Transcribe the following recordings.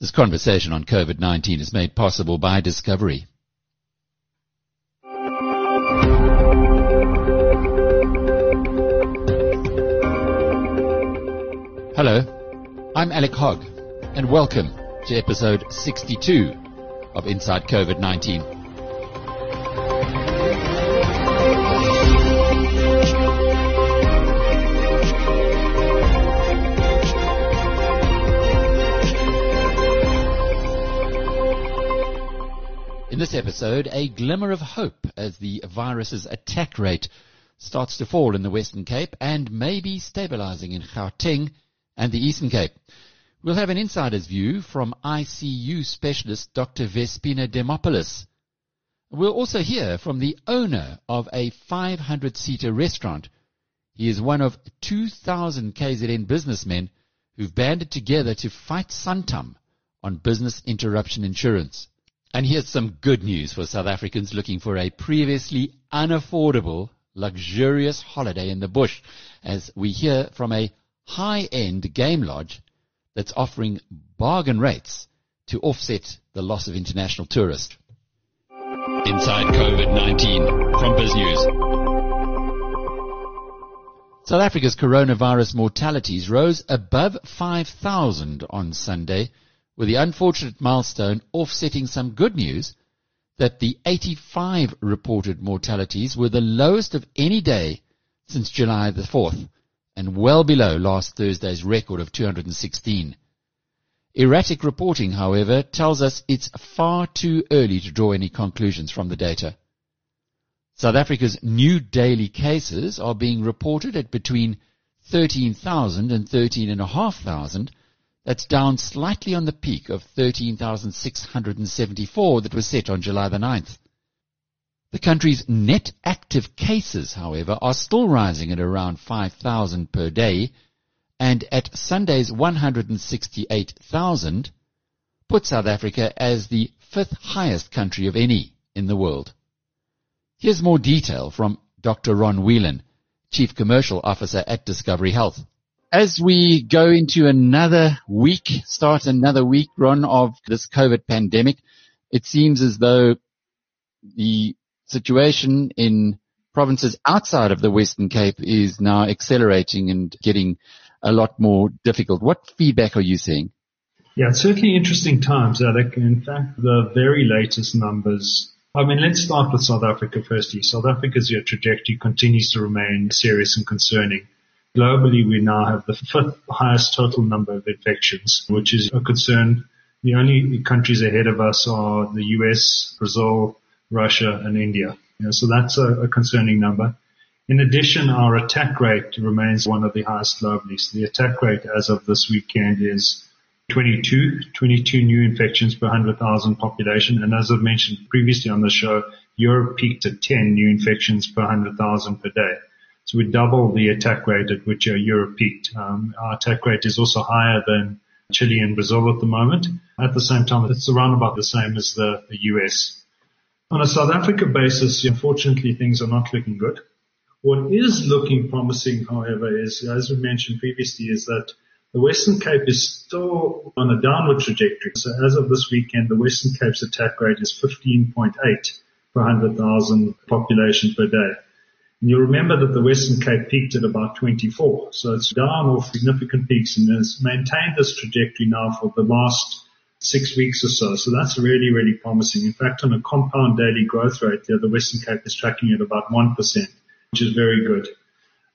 This conversation on COVID-19 is made possible by Discovery. Hello, I'm Alec Hogg, and welcome to episode 62 of Inside COVID-19. This episode, a glimmer of hope as the virus's attack rate starts to fall in the Western Cape and may be stabilizing in Gauteng and the Eastern Cape. We'll have an insider's view from ICU specialist Dr. Vespina Demopoulos. We'll also hear from the owner of a 500-seater restaurant. He is one of 2,000 KZN businessmen who've banded together to fight Santam on business interruption insurance. And here's some good news for South Africans looking for a previously unaffordable, luxurious holiday in the bush, as we hear from a high-end game lodge that's offering bargain rates to offset the loss of international tourists. Inside COVID-19 from BizNews. South Africa's coronavirus mortalities rose above 5,000 on Sunday, with the unfortunate milestone offsetting some good news that the 85 reported mortalities were the lowest of any day since July the 4th and well below last Thursday's record of 216. Erratic reporting, however, tells us it's far too early to draw any conclusions from the data. South Africa's new daily cases are being reported at between 13,000 and 13,500 that's down slightly on the peak of 13,674 that was set on July the 9th. The country's net active cases, however, are still rising at around 5,000 per day, and at Sunday's 168,000, put South Africa as the fifth highest country of any in the world. Here's more detail from Dr. Ron Whelan, Chief Commercial Officer at Discovery Health as we go into another week, start another week, run of this COVID pandemic, it seems as though the situation in provinces outside of the Western Cape is now accelerating and getting a lot more difficult. What feedback are you seeing? Yeah, it's certainly interesting times, Alec. In fact, the very latest numbers I mean, let's start with South Africa firstly. South Africa's trajectory continues to remain serious and concerning. Globally, we now have the fifth highest total number of infections, which is a concern. The only countries ahead of us are the US, Brazil, Russia, and India. You know, so that's a, a, concerning number. In addition, our attack rate remains one of the highest globally. So the attack rate as of this weekend is 22, 22 new infections per 100,000 population. And as I've mentioned previously on the show, Europe peaked at 10 new infections per 100,000 per day. So we double the attack rate at which Europe peaked. Um, our attack rate is also higher than Chile and Brazil at the moment. At the same time, it's around about the same as the, the US. On a South Africa basis, unfortunately, things are not looking good. What is looking promising, however, is, as we mentioned previously, is that the Western Cape is still on a downward trajectory. So as of this weekend, the Western Cape's attack rate is 15.8 per 100,000 population per day. And you remember that the Western Cape peaked at about 24. So it's down off significant peaks and has maintained this trajectory now for the last six weeks or so. So that's really, really promising. In fact, on a compound daily growth rate there, the Western Cape is tracking at about 1%, which is very good.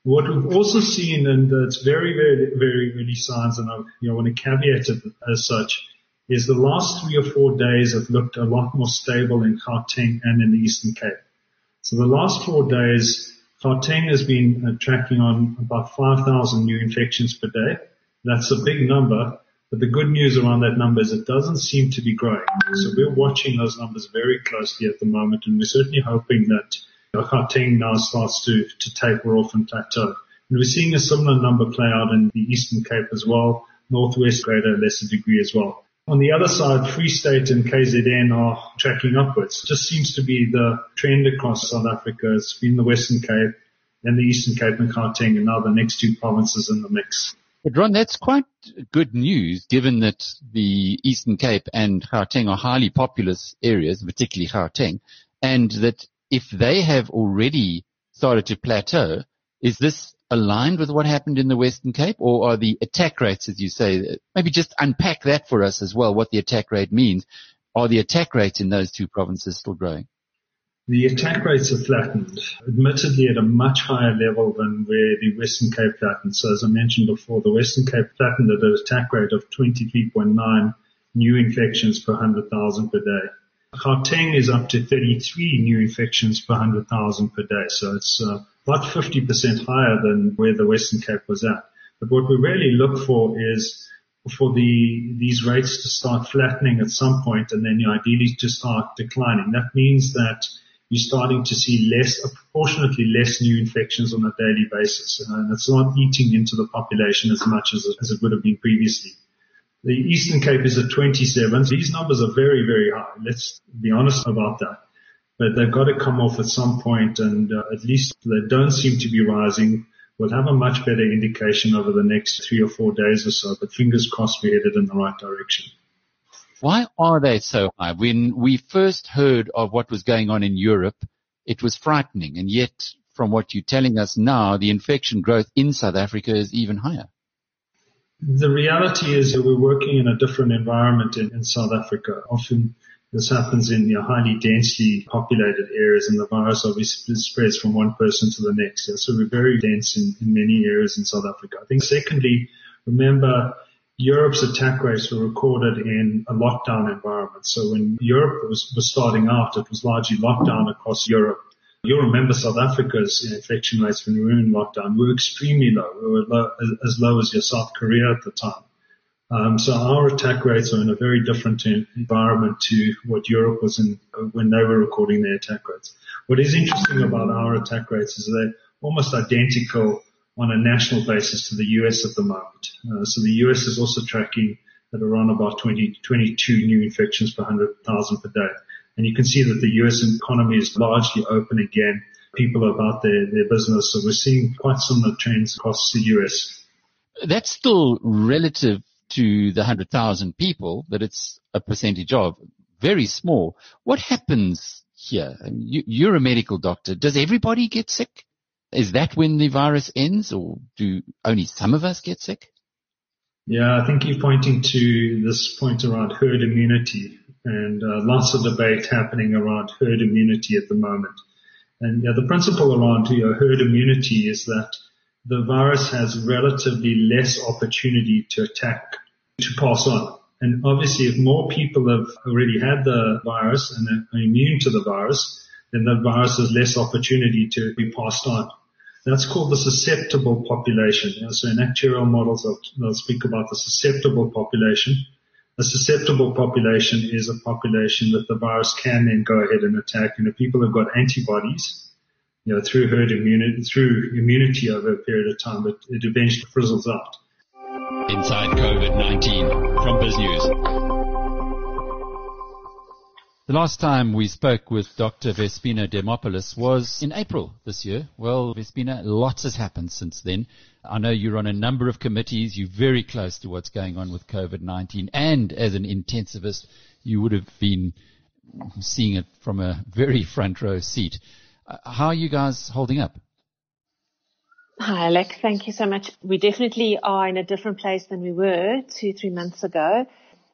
What we've also seen, and it's very, very, very early signs, and I you know, want to caveat it as such, is the last three or four days have looked a lot more stable in Gauteng and in the Eastern Cape. So the last four days, Gauteng has been uh, tracking on about 5,000 new infections per day. That's a big number, but the good news around that number is it doesn't seem to be growing. So we're watching those numbers very closely at the moment, and we're certainly hoping that Gauteng now starts to, to taper off and plateau. And we're seeing a similar number play out in the Eastern Cape as well, Northwest greater lesser degree as well. On the other side, Free State and KZN are tracking upwards. It just seems to be the trend across South Africa. It's been the Western Cape, then the Eastern Cape and Gauteng, and now the next two provinces in the mix. But Ron, that's quite good news given that the Eastern Cape and Gauteng are highly populous areas, particularly Gauteng, and that if they have already started to plateau, is this aligned with what happened in the Western Cape or are the attack rates, as you say, maybe just unpack that for us as well, what the attack rate means. Are the attack rates in those two provinces still growing? The attack rates have flattened, admittedly at a much higher level than where the Western Cape flattened. So as I mentioned before, the Western Cape flattened at an attack rate of 23.9 new infections per 100,000 per day. Gauteng is up to 33 new infections per 100,000 per day. So it's uh, about 50% higher than where the Western Cape was at. But what we really look for is for the these rates to start flattening at some point and then ideally to start declining. That means that you're starting to see less, proportionately less new infections on a daily basis. And it's not eating into the population as much as, as it would have been previously. The Eastern Cape is at 27. These numbers are very, very high. Let's be honest about that. But they've got to come off at some point and uh, at least they don't seem to be rising. We'll have a much better indication over the next three or four days or so, but fingers crossed we're headed in the right direction. Why are they so high? When we first heard of what was going on in Europe, it was frightening. And yet, from what you're telling us now, the infection growth in South Africa is even higher. The reality is that we're working in a different environment in, in South Africa. Often this happens in you know, highly densely populated areas and the virus obviously spreads from one person to the next. So we're very dense in, in many areas in South Africa. I think secondly, remember Europe's attack rates were recorded in a lockdown environment. So when Europe was, was starting out, it was largely lockdown across Europe. You'll remember South Africa's infection rates when we were in lockdown were extremely low. We were low, as low as your South Korea at the time. Um, so our attack rates are in a very different environment to what Europe was in when they were recording their attack rates. What is interesting about our attack rates is they're almost identical on a national basis to the US at the moment. Uh, so the US is also tracking at around about 20, 22 new infections per 100,000 per day. And you can see that the US economy is largely open again. People are about their, their business. So we're seeing quite similar trends across the US. That's still relative to the 100,000 people that it's a percentage of. Very small. What happens here? You, you're a medical doctor. Does everybody get sick? Is that when the virus ends or do only some of us get sick? Yeah, I think you're pointing to this point around herd immunity and uh, lots of debate happening around herd immunity at the moment. And yeah, the principle around you know, herd immunity is that the virus has relatively less opportunity to attack, to pass on. And obviously if more people have already had the virus and are immune to the virus, then the virus has less opportunity to be passed on. That's called the susceptible population. So in actuarial models, I'll, I'll speak about the susceptible population. A susceptible population is a population that the virus can then go ahead and attack. And if people have got antibodies, you know, through herd immunity, through immunity over a period of time, it, it eventually frizzles out. Inside COVID-19 from BizNews. The last time we spoke with Dr. Vespina Demopoulos was in April this year. Well, Vespina, lots has happened since then. I know you're on a number of committees. You're very close to what's going on with COVID-19. And as an intensivist, you would have been seeing it from a very front row seat. Uh, how are you guys holding up? Hi, Alec. Thank you so much. We definitely are in a different place than we were two, three months ago.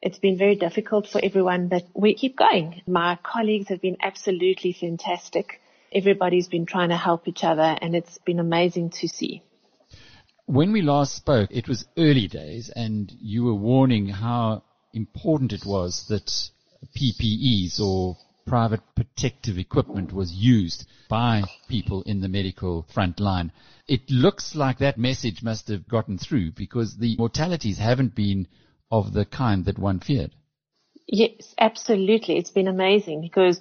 It's been very difficult for everyone, but we keep going. My colleagues have been absolutely fantastic. Everybody's been trying to help each other and it's been amazing to see. When we last spoke, it was early days and you were warning how important it was that PPEs or private protective equipment was used by people in the medical front line. It looks like that message must have gotten through because the mortalities haven't been of the kind that one feared. Yes, absolutely. It's been amazing because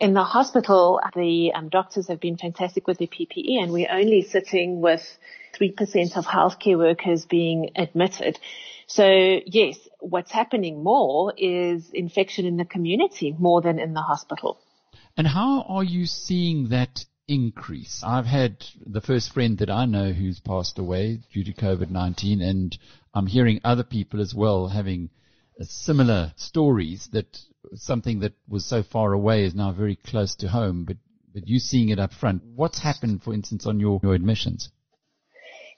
in the hospital, the um, doctors have been fantastic with the PPE and we're only sitting with 3% of healthcare workers being admitted. So yes, what's happening more is infection in the community more than in the hospital. And how are you seeing that increase. I've had the first friend that I know who's passed away due to COVID-19 and I'm hearing other people as well having uh, similar stories that something that was so far away is now very close to home, but, but you seeing it up front. What's happened, for instance, on your, your admissions?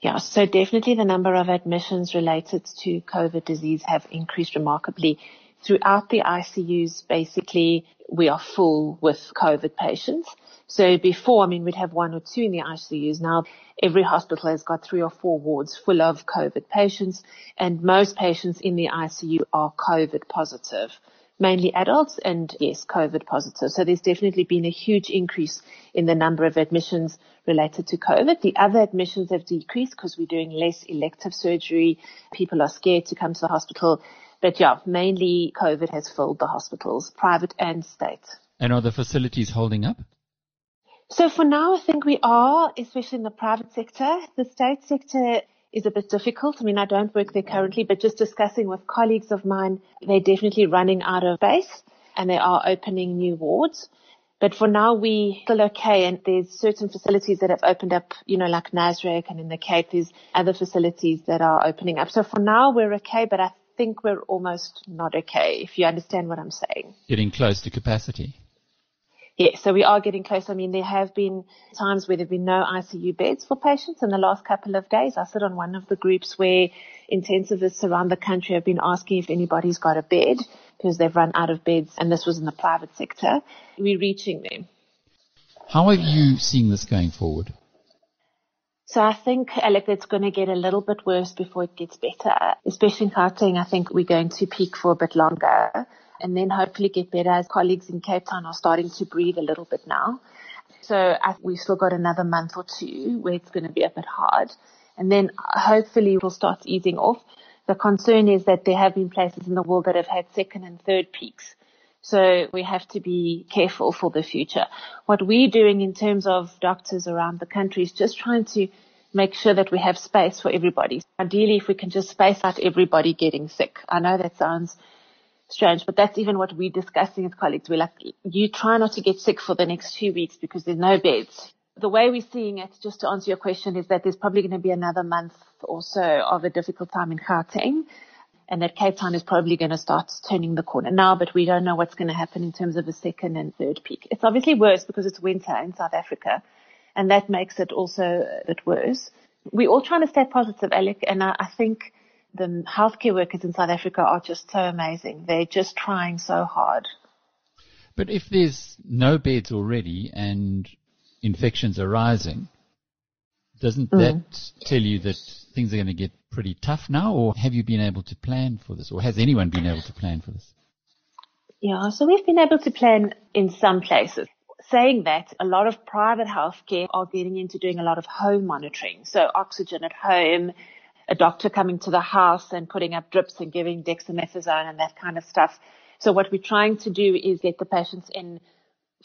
Yeah, so definitely the number of admissions related to COVID disease have increased remarkably. Throughout the ICUs, basically, we are full with COVID patients. So before, I mean, we'd have one or two in the ICUs. Now every hospital has got three or four wards full of COVID patients and most patients in the ICU are COVID positive, mainly adults and yes, COVID positive. So there's definitely been a huge increase in the number of admissions related to COVID. The other admissions have decreased because we're doing less elective surgery. People are scared to come to the hospital. But yeah, mainly COVID has filled the hospitals, private and state. And are the facilities holding up? So for now, I think we are, especially in the private sector. The state sector is a bit difficult. I mean, I don't work there currently, but just discussing with colleagues of mine, they're definitely running out of space and they are opening new wards. But for now, we still okay. And there's certain facilities that have opened up, you know, like Nasrec and in the Cape, there's other facilities that are opening up. So for now, we're okay, but I think we're almost not okay, if you understand what I'm saying. Getting close to capacity. Yes, so we are getting close. I mean, there have been times where there have been no ICU beds for patients in the last couple of days. I sit on one of the groups where intensivists around the country have been asking if anybody's got a bed because they've run out of beds and this was in the private sector. We're reaching them. How are you seeing this going forward? So I think, Alec, it's going to get a little bit worse before it gets better. Especially in Gauteng, I think we're going to peak for a bit longer and then hopefully get better as colleagues in Cape Town are starting to breathe a little bit now. So I, we've still got another month or two where it's going to be a bit hard. And then hopefully it will start easing off. The concern is that there have been places in the world that have had second and third peaks. So we have to be careful for the future. What we're doing in terms of doctors around the country is just trying to make sure that we have space for everybody. Ideally, if we can just space out everybody getting sick. I know that sounds strange, but that's even what we're discussing with colleagues. We're like, you try not to get sick for the next two weeks because there's no beds. The way we're seeing it, just to answer your question, is that there's probably going to be another month or so of a difficult time in Gauteng and that Cape Town is probably going to start turning the corner now, but we don't know what's going to happen in terms of a second and third peak. It's obviously worse because it's winter in South Africa and that makes it also a bit worse. We're all trying to stay positive, Alec, and I, I think the healthcare workers in South Africa are just so amazing. They're just trying so hard. But if there's no beds already and infections are rising, doesn't mm. that tell you that things are going to get pretty tough now, or have you been able to plan for this, or has anyone been able to plan for this? Yeah, so we've been able to plan in some places. Saying that, a lot of private healthcare are getting into doing a lot of home monitoring. So oxygen at home, a doctor coming to the house and putting up drips and giving dexamethasone and that kind of stuff. So what we're trying to do is get the patients in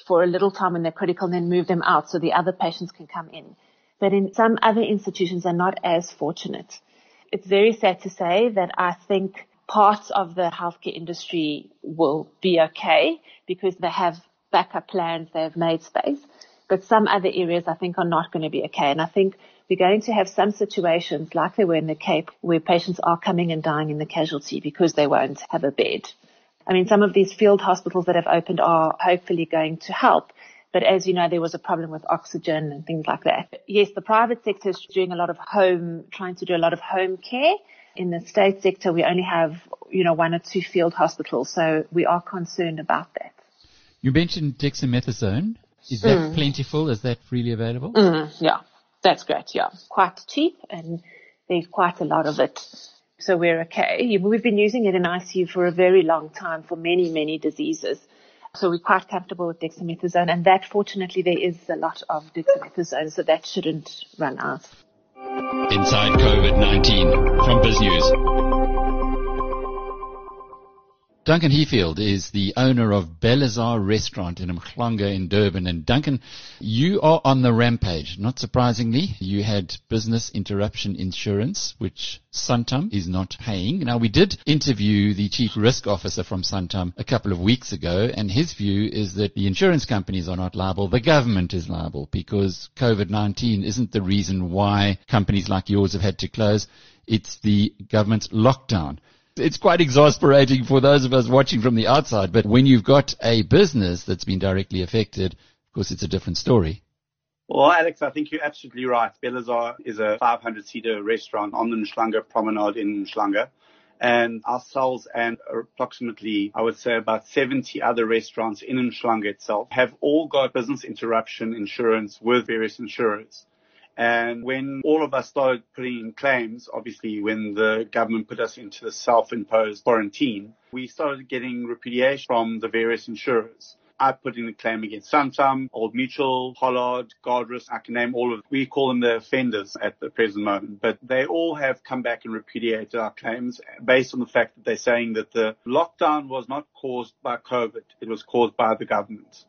for a little time when they're critical and then move them out so the other patients can come in. But in some other institutions are not as fortunate. It's very sad to say that I think parts of the healthcare industry will be okay because they have backup plans, they've made space. But some other areas I think are not going to be okay. And I think we're going to have some situations like there were in the Cape where patients are coming and dying in the casualty because they won't have a bed. I mean, some of these field hospitals that have opened are hopefully going to help. But as you know, there was a problem with oxygen and things like that. Yes, the private sector is doing a lot of home, trying to do a lot of home care. In the state sector, we only have, you know, one or two field hospitals. So we are concerned about that. You mentioned dexamethasone. Is that mm. plentiful? Is that freely available? Mm, yeah. That's great. Yeah. Quite cheap and there's quite a lot of it. So we're okay. We've been using it in ICU for a very long time for many, many diseases. So we're quite comfortable with dexamethasone and that fortunately there is a lot of dexamethasone so that shouldn't run out. Inside COVID-19 from BizNews. Duncan Heafield is the owner of Belazar Restaurant in Umhlanga in Durban. And Duncan, you are on the rampage. Not surprisingly, you had business interruption insurance, which Santam is not paying. Now, we did interview the chief risk officer from Santam a couple of weeks ago, and his view is that the insurance companies are not liable. The government is liable because COVID-19 isn't the reason why companies like yours have had to close. It's the government's lockdown it's quite exasperating for those of us watching from the outside. But when you've got a business that's been directly affected, of course, it's a different story. Well, Alex, I think you're absolutely right. Belazar is a 500 seater restaurant on the Umhlanga Promenade in Umhlanga. And ourselves and approximately, I would say about 70 other restaurants in Umhlanga itself have all got business interruption insurance with various insurers. And when all of us started putting in claims, obviously when the government put us into the self-imposed quarantine, we started getting repudiation from the various insurers. I put in a claim against Santam, Old Mutual, Hollard, Guardrisk. I can name all of them. We call them the offenders at the present moment, but they all have come back and repudiated our claims based on the fact that they're saying that the lockdown was not caused by COVID. It was caused by the government.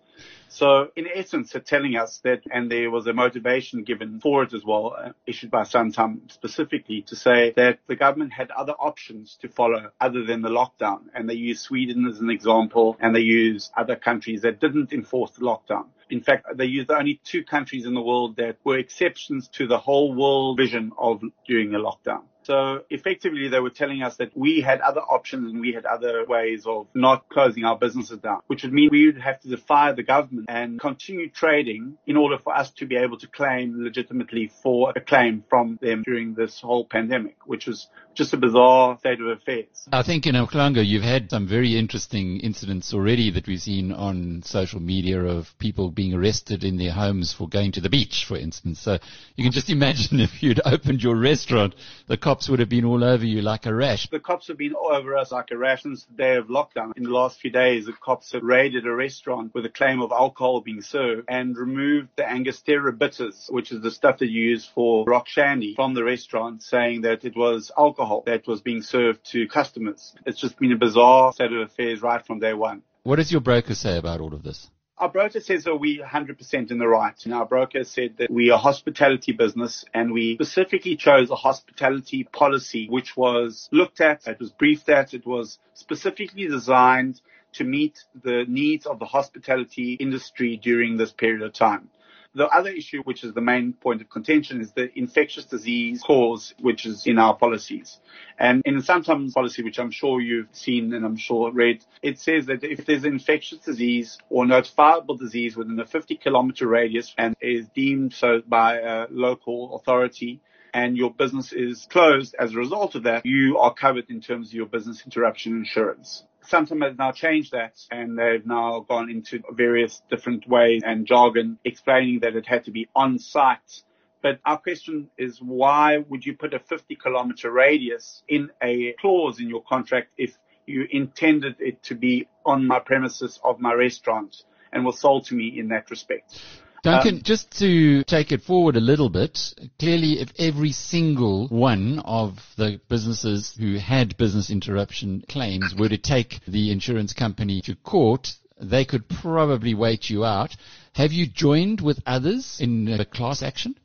So in essence, they're telling us that, and there was a motivation given for it as well, uh, issued by Santam specifically to say that the government had other options to follow other than the lockdown. And they use Sweden as an example, and they use other countries that didn't enforce the lockdown. In fact, they used only two countries in the world that were exceptions to the whole world vision of doing a lockdown. So effectively, they were telling us that we had other options and we had other ways of not closing our businesses down, which would mean we would have to defy the government and continue trading in order for us to be able to claim legitimately for a claim from them during this whole pandemic, which was just a bizarre state of affairs. I think in Umhlanga, you've had some very interesting incidents already that we've seen on social media of people being arrested in their homes for going to the beach, for instance. So you can just imagine if you'd opened your restaurant, the cops would have been all over you like a rash. The cops have been all over us like a rash since the day of lockdown. In the last few days, the cops have raided a restaurant with a claim of alcohol being served and removed the Angostura bitters, which is the stuff that you use for rock shandy from the restaurant, saying that it was alcohol alcohol that was being served to customers. It's just been a bizarre set of affairs right from day one. What does your broker say about all of this? Our broker says that we 100% in the right. And our broker said that we are a hospitality business and we specifically chose a hospitality policy which was looked at, it was briefed at, it was specifically designed to meet the needs of the hospitality industry during this period of time. The other issue, which is the main point of contention, is the infectious disease cause, which is in our policies. And in the Santam policy, which I'm sure you've seen and I'm sure read, it says that if there's an infectious disease or notifiable disease within a 50 kilometer radius and is deemed so by a local authority, and your business is closed as a result of that, you are covered in terms of your business interruption insurance. Santam has now changed that and they've now gone into various different ways and jargon explaining that it had to be on site. But our question is why would you put a 50 kilometer radius in a clause in your contract if you intended it to be on my premises of my restaurant and was sold to me in that respect? Duncan, um, just to take it forward a little bit, clearly if every single one of the businesses who had business interruption claims were to take the insurance company to court, they could probably wait you out. Have you joined with others in a class action?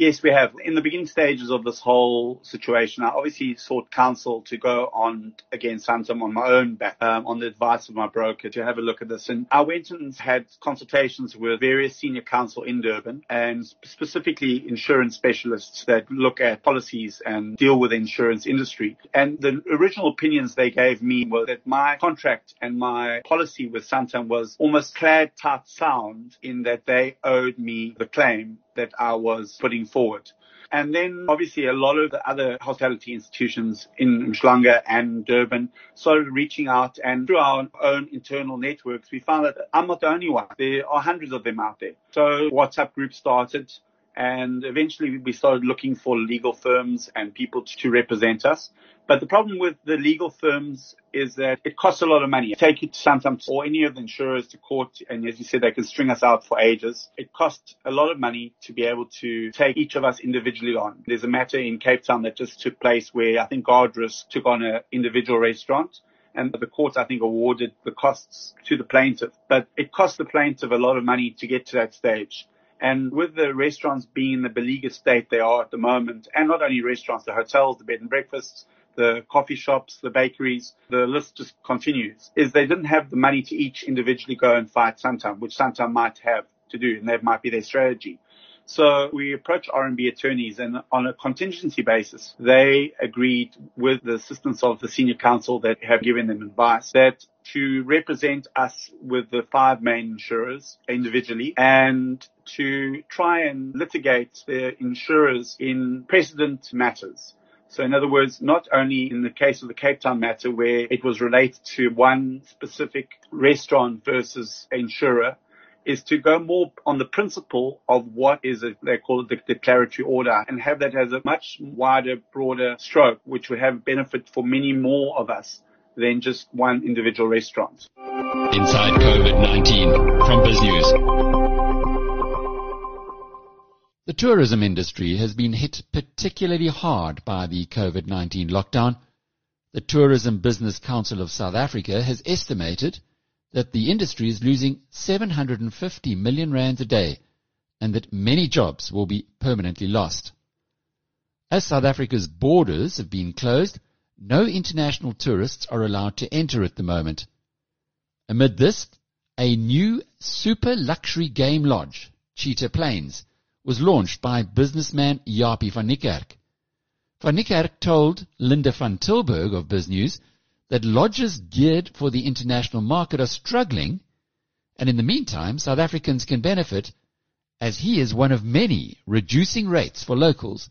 Yes, we have. In the beginning stages of this whole situation, I obviously sought counsel to go on against Santam on my own back, um, on the advice of my broker to have a look at this. And I went and had consultations with various senior counsel in Durban and specifically insurance specialists that look at policies and deal with the insurance industry. And the original opinions they gave me were that my contract and my policy with Santam was almost clad tight sound in that they owed me the claim that I was putting forward. And then obviously a lot of the other hospitality institutions in Umhlanga and Durban started reaching out and through our own internal networks, we found that I'm not the only one. There are hundreds of them out there. So WhatsApp group started and eventually we started looking for legal firms and people to represent us. But the problem with the legal firms is that it costs a lot of money. Take it to Santam or any of the insurers to court and as you said, they can string us out for ages. It costs a lot of money to be able to take each of us individually on. There's a matter in Cape Town that just took place where I think Guardrisk took on an individual restaurant and the court, I think, awarded the costs to the plaintiff. But it cost the plaintiff a lot of money to get to that stage. And with the restaurants being in the beleaguered state they are at the moment, and not only restaurants, the hotels, the bed and breakfasts, the coffee shops, the bakeries, the list just continues, is they didn't have the money to each individually go and fight Santam, which Santam might have to do, and that might be their strategy. So we approached RMB attorneys and on a contingency basis, they agreed with the assistance of the senior counsel that have given them advice that to represent us with the five main insurers individually and to try and litigate the insurers in precedent matters. So in other words, not only in the case of the Cape Town matter where it was related to one specific restaurant versus insurer, is to go more on the principle of what is it, they call it the declaratory order and have that as a much wider, broader stroke, which would have benefit for many more of us than just one individual restaurant. Inside COVID-19 from BizNews. The tourism industry has been hit particularly hard by the COVID-19 lockdown. The Tourism Business Council of South Africa has estimated that the industry is losing 750 million rands a day and that many jobs will be permanently lost. As South Africa's borders have been closed, no international tourists are allowed to enter at the moment. Amid this, a new super luxury game lodge, Cheetah Plains, was launched by businessman Jaapie van Niekerk. Van Niekerk told Linda van Tilburg of BizNews that lodges geared for the international market are struggling, and in the meantime, South Africans can benefit as he is one of many reducing rates for locals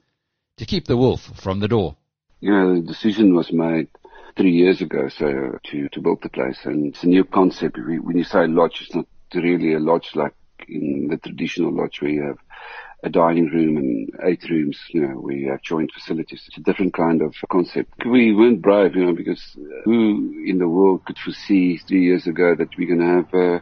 to keep the wolf from the door. You know, the decision was made three years ago, so to, to build the place, and it's a new concept. When you say lodge, it's not really a lodge like in the traditional lodge where you have a dining room and eight rooms, you know, we have joint facilities. It's a different kind of concept. We weren't brave, you know, because who in the world could foresee three years ago that we're going to have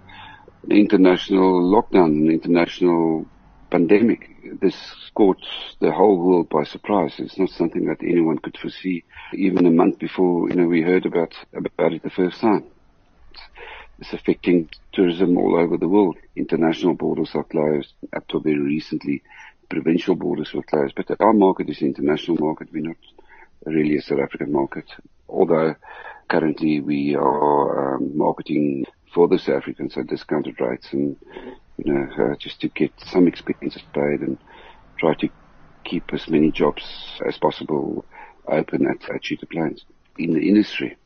an international lockdown, an international pandemic. This caught the whole world by surprise. It's not something that anyone could foresee even a month before, you know, we heard about, about it the first time. It's, it's affecting tourism all over the world. International borders are closed. Up to very recently, provincial borders were closed. But our market is an international market. We're not really a South African market. Although currently we are um, marketing for the South Africans at discounted rates and, you know, uh, just to get some expenses paid and try to keep as many jobs as possible open at, at Cheetah Plains in the industry.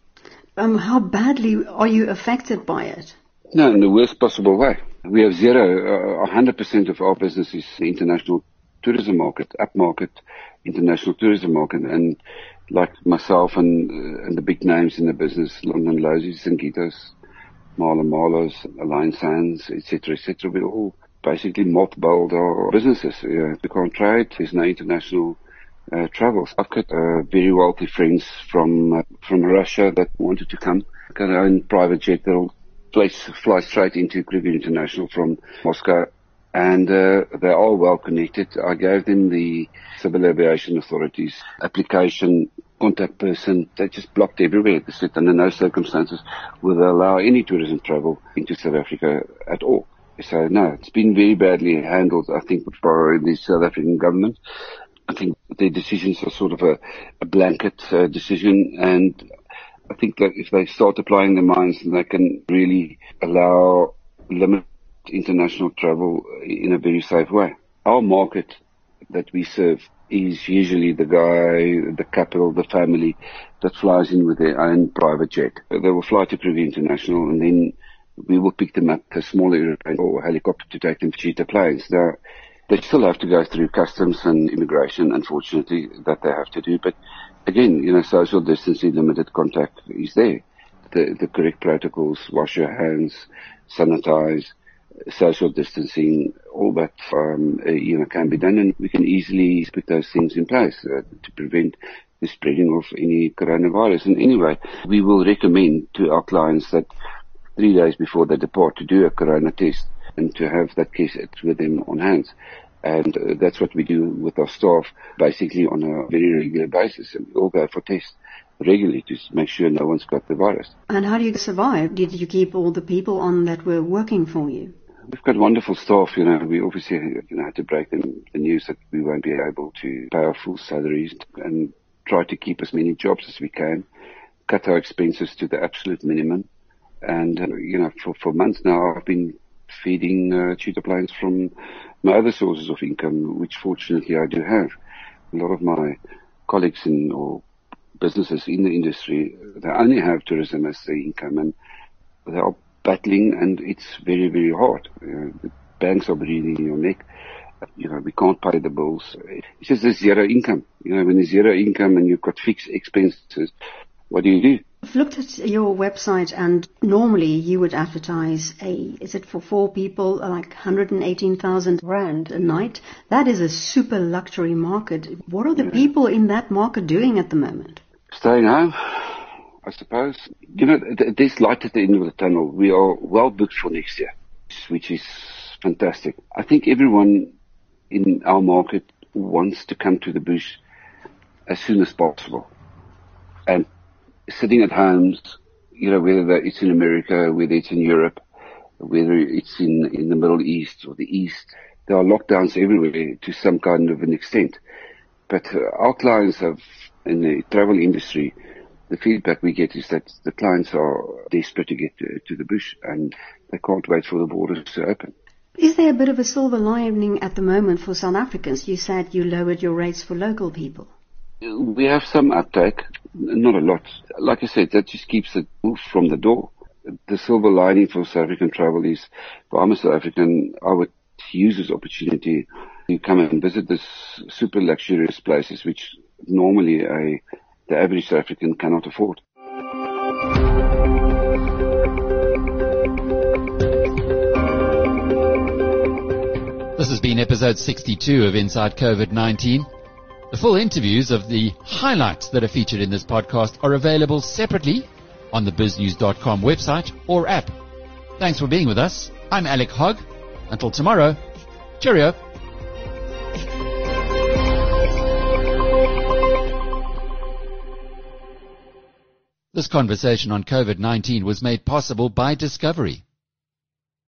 Um, how badly are you affected by it? No, in the worst possible way. We have zero, uh, 100% of our business is the international tourism market, upmarket international tourism market. And like myself and, uh, and the big names in the business, Londolozis, Gitos, MalaMalas, Alliance Sands, etc., etc., we all basically mothballed our businesses. Uh, we can't trade. There's no international uh, travels. I've got uh, very wealthy friends from uh, from Russia that wanted to come. Got their own private jet that'll place, fly straight into Kruger International from Moscow. And uh, they're all well connected. I gave them the Civil Aviation Authorities application contact person. They just blocked everywhere. They said under no circumstances will they allow any tourism travel into South Africa at all. So no, it's been very badly handled, I think, by the South African government. I think their decisions are sort of a, a blanket uh, decision, and I think that if they start applying their minds, then they can really allow limit international travel in a very safe way. Our market that we serve is usually the guy, the couple, the family that flies in with their own private jet. They will fly to Kruger International and then we will pick them up a small airplane or helicopter to take them to Cheetah Plains. Now, they still have to go through customs and immigration, unfortunately, that they have to do. But again, you know, social distancing, limited contact is there. The, the correct protocols, wash your hands, sanitize, social distancing, all that, um, uh, you know, can be done and we can easily put those things in place uh, to prevent the spreading of any coronavirus. And anyway, we will recommend to our clients that three days before they depart to do a corona test and to have that case with them on hand. And uh, that's what we do with our staff basically on a very regular basis. And we all go for tests regularly to make sure no one's got the virus. And how do you survive? Did you keep all the people on that were working for you? We've got wonderful staff, you know. We obviously you know, had to break them the news that we won't be able to pay our full salaries and try to keep as many jobs as we can, cut our expenses to the absolute minimum. And, uh, you know, for, for months now, I've been feeding uh, tutor from my other sources of income, which fortunately I do have. A lot of my colleagues in or businesses in the industry, they only have tourism as their income and they are battling and it's very, very hard. Know, the banks are breathing in your neck. You know, we can't pay the bills. It's just a zero income. You know, when there's zero income and you've got fixed expenses, what do you do? I've looked at your website and normally you would advertise a, is it for four people, like 118,000 rand a night? That is a super luxury market. What are the yeah. people in that market doing at the moment? Staying home. I suppose. You know, there's light at the end of the tunnel. We are well booked for next year, which is fantastic. I think everyone in our market wants to come to the bush as soon as possible. And sitting at homes, you know, whether it's in America, whether it's in Europe, whether it's in, in the Middle East or the East, there are lockdowns everywhere to some kind of an extent. But uh, our clients have, in the travel industry, the feedback we get is that the clients are desperate to get to, to the bush and they can't wait for the borders to open. Is there a bit of a silver lining at the moment for South Africans? You said you lowered your rates for local people. We have some uptake, not a lot. Like I said, that just keeps the wolf from the door. The silver lining for South African travel is, if I'm a South African, I would use this opportunity to come and visit this super luxurious places, which normally a the average South African cannot afford. This has been episode 62 of Inside COVID-19. The full interviews of the highlights that are featured in this podcast are available separately on the biznews.com website or app. Thanks for being with us. I'm Alec Hogg. Until tomorrow, cheerio. This conversation on COVID-19 was made possible by Discovery.